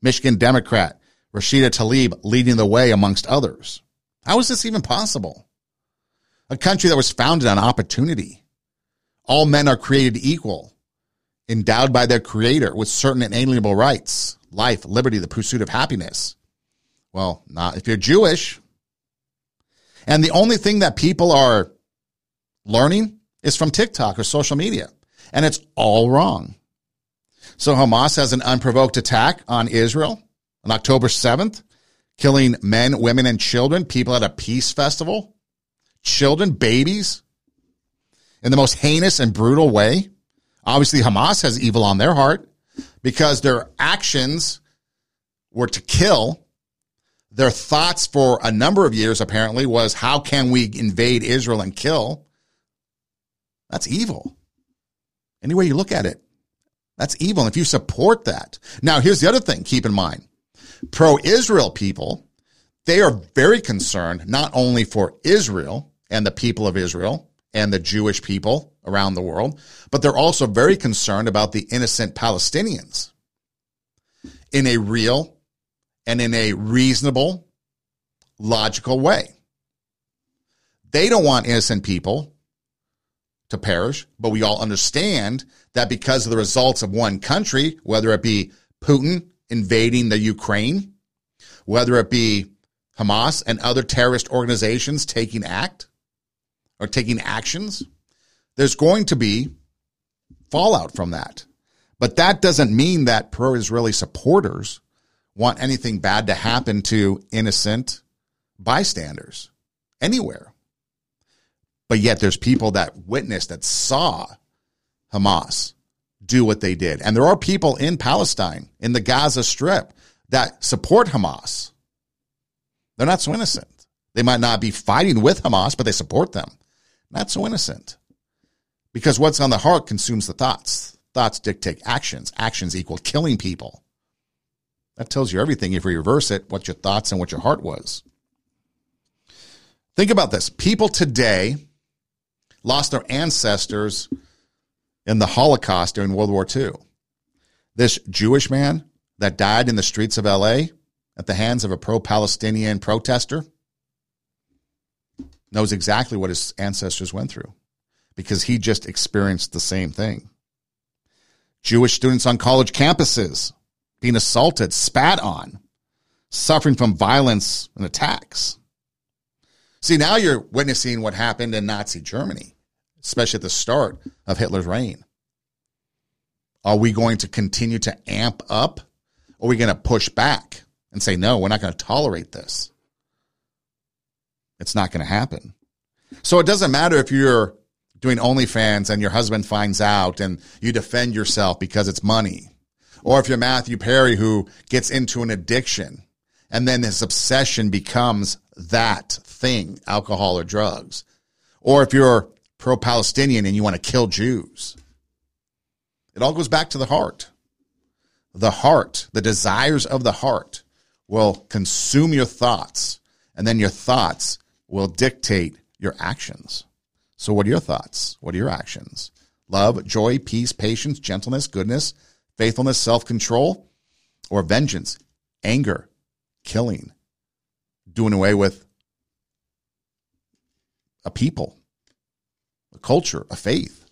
Michigan Democrat Rashida Tlaib leading the way amongst others. How is this even possible? A country that was founded on opportunity. All men are created equal, endowed by their creator with certain inalienable rights, life, liberty, the pursuit of happiness. Well, not if you're Jewish. And the only thing that people are learning is from TikTok or social media. And it's all wrong. So Hamas has an unprovoked attack on Israel on October 7th, killing men, women, and children, people at a peace festival, children, babies, in the most heinous and brutal way. Obviously, Hamas has evil on their heart because their actions were to kill. Their thoughts for a number of years, apparently, was how can we invade Israel and kill? That's evil. Any way you look at it, that's evil. And if you support that. Now, here's the other thing keep in mind pro Israel people, they are very concerned not only for Israel and the people of Israel and the Jewish people around the world, but they're also very concerned about the innocent Palestinians in a real and in a reasonable, logical way. They don't want innocent people to perish, but we all understand that because of the results of one country, whether it be Putin invading the Ukraine, whether it be Hamas and other terrorist organizations taking act or taking actions, there's going to be fallout from that. But that doesn't mean that pro Israeli supporters want anything bad to happen to innocent bystanders anywhere. But yet there's people that witnessed, that saw Hamas do what they did. And there are people in Palestine, in the Gaza Strip, that support Hamas. They're not so innocent. They might not be fighting with Hamas, but they support them. Not so innocent. Because what's on the heart consumes the thoughts. Thoughts dictate actions. Actions equal killing people. That tells you everything if we reverse it, what your thoughts and what your heart was. Think about this. People today lost their ancestors in the Holocaust during World War II. This Jewish man that died in the streets of LA at the hands of a pro Palestinian protester knows exactly what his ancestors went through because he just experienced the same thing. Jewish students on college campuses being assaulted, spat on, suffering from violence and attacks. See, now you're witnessing what happened in Nazi Germany, especially at the start of Hitler's reign. Are we going to continue to amp up? Or are we going to push back and say, no, we're not going to tolerate this? It's not going to happen. So it doesn't matter if you're doing OnlyFans and your husband finds out and you defend yourself because it's money. Or if you're Matthew Perry who gets into an addiction and then his obsession becomes that thing, alcohol or drugs. Or if you're pro Palestinian and you want to kill Jews. It all goes back to the heart. The heart, the desires of the heart will consume your thoughts, and then your thoughts will dictate your actions. So, what are your thoughts? What are your actions? Love, joy, peace, patience, gentleness, goodness, faithfulness, self control, or vengeance, anger, killing, doing away with a people, a culture, a faith.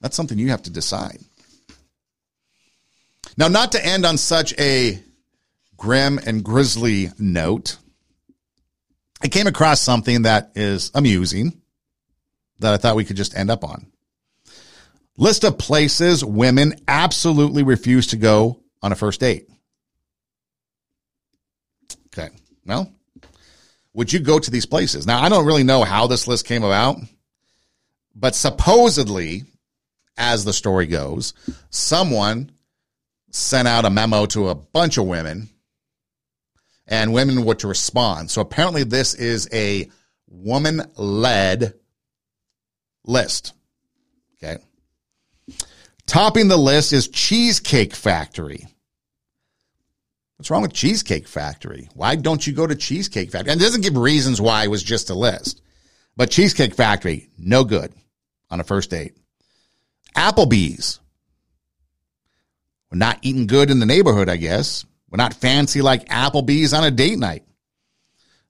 That's something you have to decide. Now, not to end on such a grim and grisly note, I came across something that is amusing that I thought we could just end up on. List of places women absolutely refuse to go on a first date. Okay. Well, would you go to these places? Now, I don't really know how this list came about, but supposedly, as the story goes, someone sent out a memo to a bunch of women and women were to respond. So apparently, this is a woman led list. Okay. Topping the list is Cheesecake Factory. What's wrong with Cheesecake Factory? Why don't you go to Cheesecake Factory? And it doesn't give reasons why it was just a list. But Cheesecake Factory, no good on a first date. Applebee's. We're not eating good in the neighborhood, I guess. We're not fancy like Applebee's on a date night.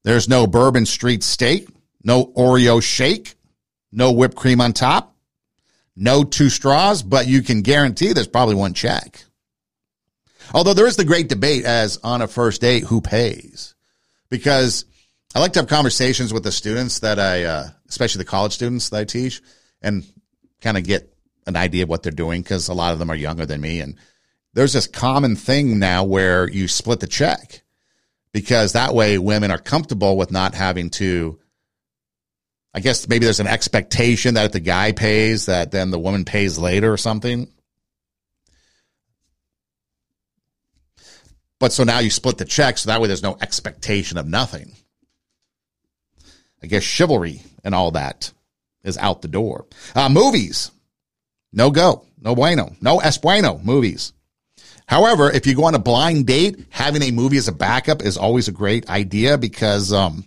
There's no Bourbon Street steak, no Oreo shake, no whipped cream on top, no two straws, but you can guarantee there's probably one check. Although there is the great debate as on a first date, who pays? Because I like to have conversations with the students that I, uh, especially the college students that I teach, and kind of get an idea of what they're doing because a lot of them are younger than me. And there's this common thing now where you split the check because that way women are comfortable with not having to I guess maybe there's an expectation that if the guy pays that then the woman pays later or something. But so now you split the check so that way there's no expectation of nothing. I guess chivalry and all that is out the door. Uh, movies. No go. No bueno. No es bueno movies. However, if you go on a blind date, having a movie as a backup is always a great idea because um,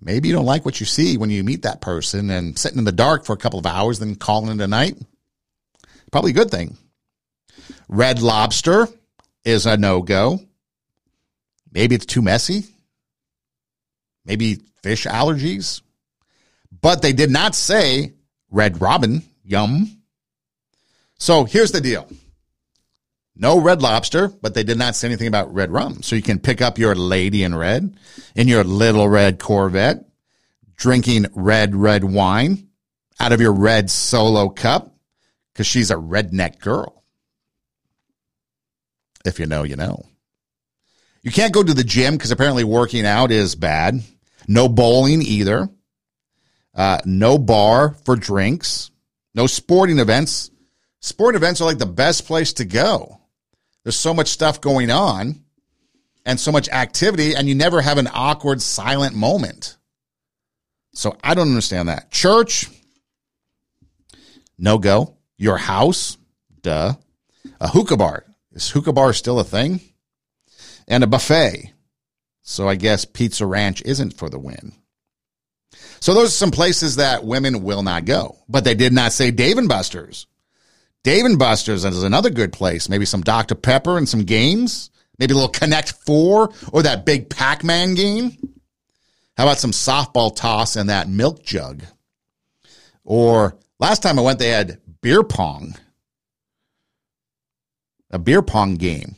maybe you don't like what you see when you meet that person and sitting in the dark for a couple of hours, then calling it a night. Probably a good thing. Red Lobster is a no go. Maybe it's too messy. Maybe fish allergies. But they did not say Red Robin. Yum. So here's the deal. No red lobster, but they did not say anything about red rum. So you can pick up your lady in red in your little red Corvette, drinking red, red wine out of your red solo cup because she's a redneck girl. If you know, you know. You can't go to the gym because apparently working out is bad. No bowling either. Uh, no bar for drinks. No sporting events. Sport events are like the best place to go. There's so much stuff going on and so much activity, and you never have an awkward, silent moment. So I don't understand that. Church, no go. Your house, duh. A hookah bar. Is hookah bar still a thing? And a buffet. So I guess Pizza Ranch isn't for the win. So those are some places that women will not go. But they did not say Dave and Buster's. Dave and Buster's is another good place. Maybe some Dr. Pepper and some games. Maybe a little Connect Four or that big Pac Man game. How about some softball toss and that milk jug? Or last time I went, they had beer pong, a beer pong game.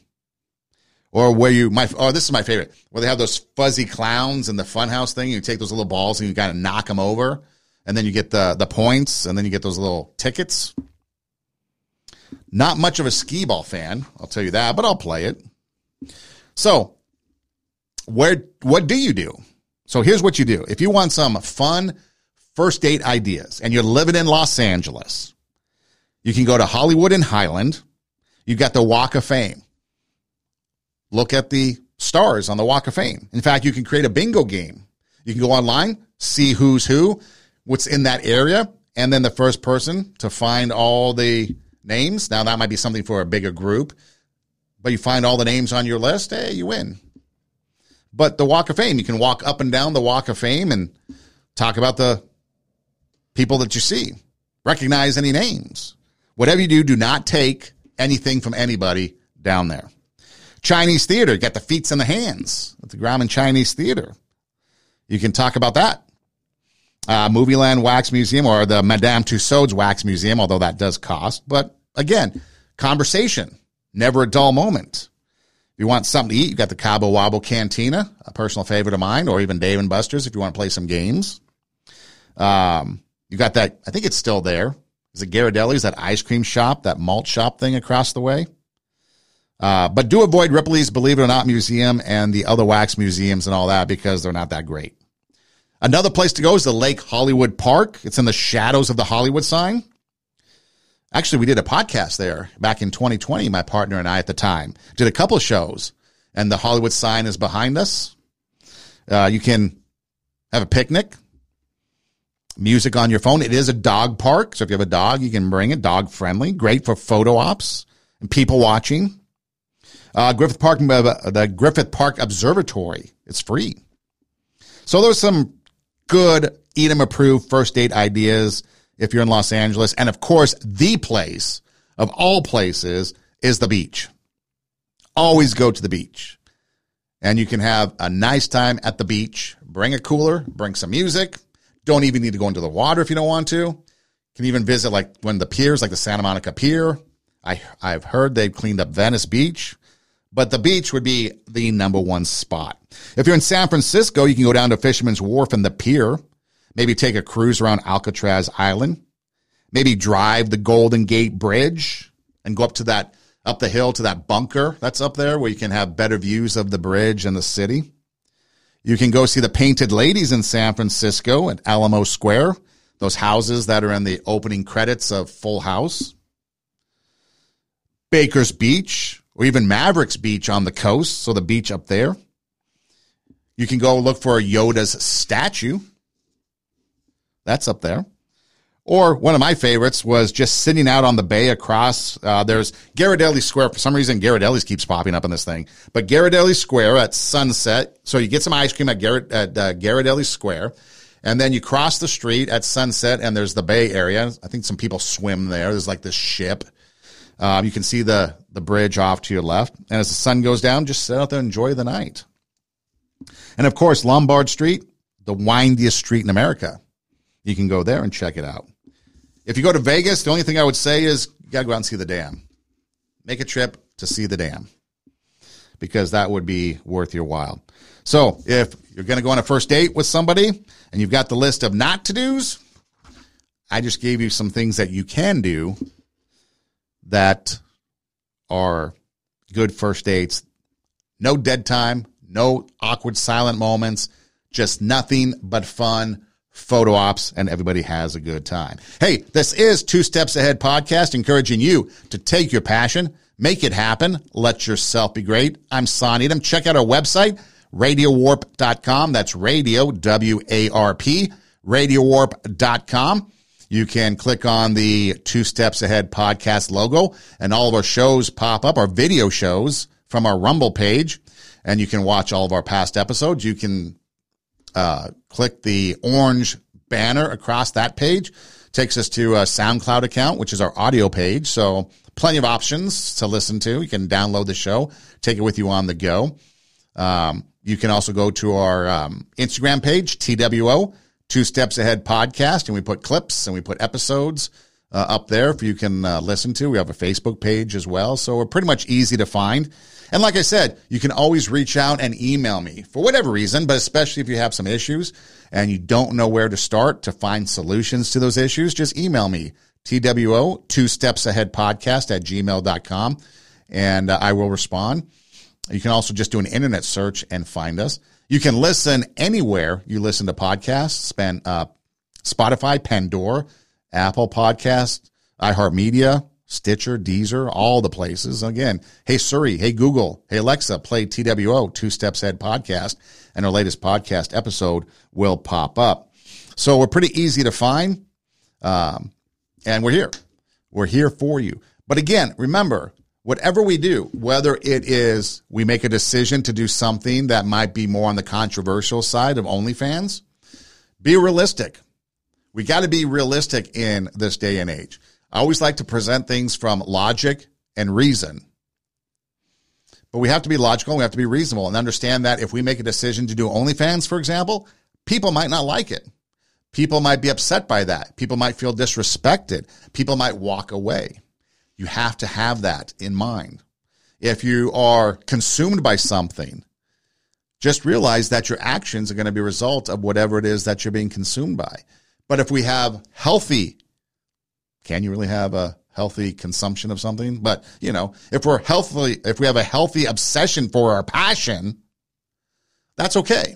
Or where you, my, oh, this is my favorite, where they have those fuzzy clowns in the funhouse thing. You take those little balls and you kind of knock them over, and then you get the, the points, and then you get those little tickets. Not much of a skee ball fan, I'll tell you that, but I'll play it. So, where what do you do? So here's what you do. If you want some fun first date ideas and you're living in Los Angeles, you can go to Hollywood and Highland. You've got the Walk of Fame. Look at the stars on the Walk of Fame. In fact, you can create a bingo game. You can go online, see who's who, what's in that area, and then the first person to find all the names. Now that might be something for a bigger group but you find all the names on your list, hey, you win. But the Walk of Fame, you can walk up and down the Walk of Fame and talk about the people that you see, recognize any names. Whatever you do, do not take anything from anybody down there. Chinese theater, get the feet and the hands at the Grauman Chinese Theater. You can talk about that. Uh, Movieland Wax Museum or the Madame Tussauds Wax Museum, although that does cost. But again, conversation. Never a dull moment. If you want something to eat, you got the Cabo Wabo Cantina, a personal favorite of mine, or even Dave and Buster's if you want to play some games. Um, you got that, I think it's still there. Is it Ghirardelli's, that ice cream shop, that malt shop thing across the way? Uh, but do avoid Ripley's Believe It or Not Museum and the other wax museums and all that because they're not that great. Another place to go is the Lake Hollywood Park. It's in the shadows of the Hollywood sign. Actually, we did a podcast there back in 2020, my partner and I at the time. Did a couple shows, and the Hollywood sign is behind us. Uh, you can have a picnic, music on your phone. It is a dog park, so if you have a dog, you can bring it. Dog friendly, great for photo ops and people watching. Uh, Griffith Park, uh, the Griffith Park Observatory, it's free. So there's some good Edom approved first date ideas if you're in Los Angeles. And of course, the place of all places is the beach. Always go to the beach. And you can have a nice time at the beach. Bring a cooler, bring some music. Don't even need to go into the water if you don't want to. You can even visit like when the piers, like the Santa Monica Pier. I, I've heard they've cleaned up Venice Beach, but the beach would be the number one spot. If you're in San Francisco, you can go down to Fisherman's Wharf and the pier. Maybe take a cruise around Alcatraz Island. Maybe drive the Golden Gate Bridge and go up to that, up the hill to that bunker that's up there where you can have better views of the bridge and the city. You can go see the Painted Ladies in San Francisco at Alamo Square, those houses that are in the opening credits of Full House. Baker's Beach, or even Mavericks Beach on the coast, so the beach up there. You can go look for Yoda's statue that's up there. Or one of my favorites was just sitting out on the bay across. Uh, there's Ghirardelli Square. For some reason, Ghirardelli's keeps popping up in this thing. But Ghirardelli Square at sunset. So you get some ice cream at, Garrett, at uh, Ghirardelli Square. And then you cross the street at sunset, and there's the bay area. I think some people swim there. There's like this ship. Um, you can see the, the bridge off to your left. And as the sun goes down, just sit out there and enjoy the night. And of course, Lombard Street, the windiest street in America you can go there and check it out. If you go to Vegas, the only thing I would say is you got to go out and see the dam. Make a trip to see the dam because that would be worth your while. So if you're going to go on a first date with somebody and you've got the list of not to do's, I just gave you some things that you can do that are good first dates. No dead time, no awkward silent moments, just nothing but fun photo ops, and everybody has a good time. Hey, this is Two Steps Ahead podcast, encouraging you to take your passion, make it happen, let yourself be great. I'm Son Edom. Check out our website, radiowarp.com. That's radio, W-A-R-P, radiowarp.com. You can click on the Two Steps Ahead podcast logo and all of our shows pop up, our video shows from our Rumble page, and you can watch all of our past episodes. You can uh, click the orange banner across that page. Takes us to a SoundCloud account, which is our audio page. So plenty of options to listen to. You can download the show, take it with you on the go. Um, you can also go to our um, Instagram page, TWO, Two Steps Ahead Podcast, and we put clips and we put episodes uh, up there for you can uh, listen to. We have a Facebook page as well. So we're pretty much easy to find. And like I said, you can always reach out and email me for whatever reason, but especially if you have some issues and you don't know where to start to find solutions to those issues, just email me, TWO, two steps ahead podcast at gmail.com, and uh, I will respond. You can also just do an internet search and find us. You can listen anywhere you listen to podcasts, spend, uh, Spotify, Pandora, Apple Podcast, iHeartMedia, Stitcher, Deezer, all the places. Again, hey Siri, hey Google, hey Alexa, play TWO, Two Steps Ahead podcast, and our latest podcast episode will pop up. So we're pretty easy to find, um, and we're here. We're here for you. But again, remember, whatever we do, whether it is we make a decision to do something that might be more on the controversial side of OnlyFans, be realistic. We got to be realistic in this day and age. I always like to present things from logic and reason. But we have to be logical, we have to be reasonable and understand that if we make a decision to do OnlyFans, for example, people might not like it. People might be upset by that. People might feel disrespected. People might walk away. You have to have that in mind. If you are consumed by something, just realize that your actions are going to be a result of whatever it is that you're being consumed by. But if we have healthy can you really have a healthy consumption of something? But, you know, if we're healthy, if we have a healthy obsession for our passion, that's okay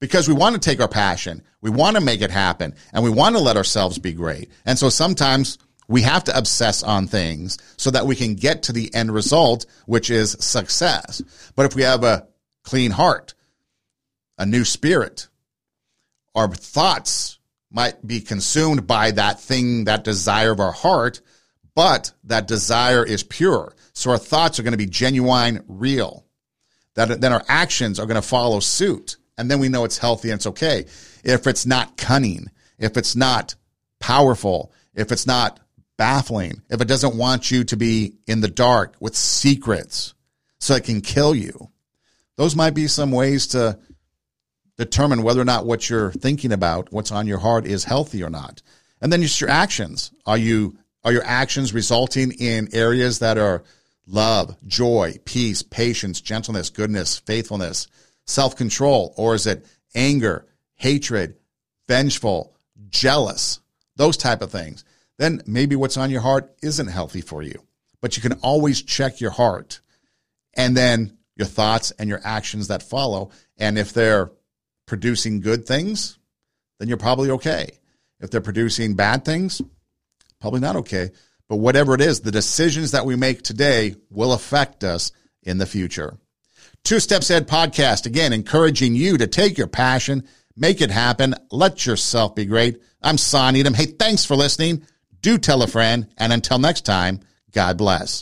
because we want to take our passion, we want to make it happen, and we want to let ourselves be great. And so sometimes we have to obsess on things so that we can get to the end result, which is success. But if we have a clean heart, a new spirit, our thoughts might be consumed by that thing, that desire of our heart, but that desire is pure. So our thoughts are going to be genuine, real. That then our actions are going to follow suit. And then we know it's healthy and it's okay. If it's not cunning, if it's not powerful, if it's not baffling, if it doesn't want you to be in the dark with secrets so it can kill you, those might be some ways to determine whether or not what you're thinking about, what's on your heart is healthy or not. And then just your actions. Are you, are your actions resulting in areas that are love, joy, peace, patience, gentleness, goodness, faithfulness, self-control? Or is it anger, hatred, vengeful, jealous, those type of things? Then maybe what's on your heart isn't healthy for you, but you can always check your heart and then your thoughts and your actions that follow. And if they're producing good things, then you're probably okay. If they're producing bad things, probably not okay. But whatever it is, the decisions that we make today will affect us in the future. Two Steps Ahead podcast, again, encouraging you to take your passion, make it happen, let yourself be great. I'm Son Edom. Hey, thanks for listening. Do tell a friend. And until next time, God bless.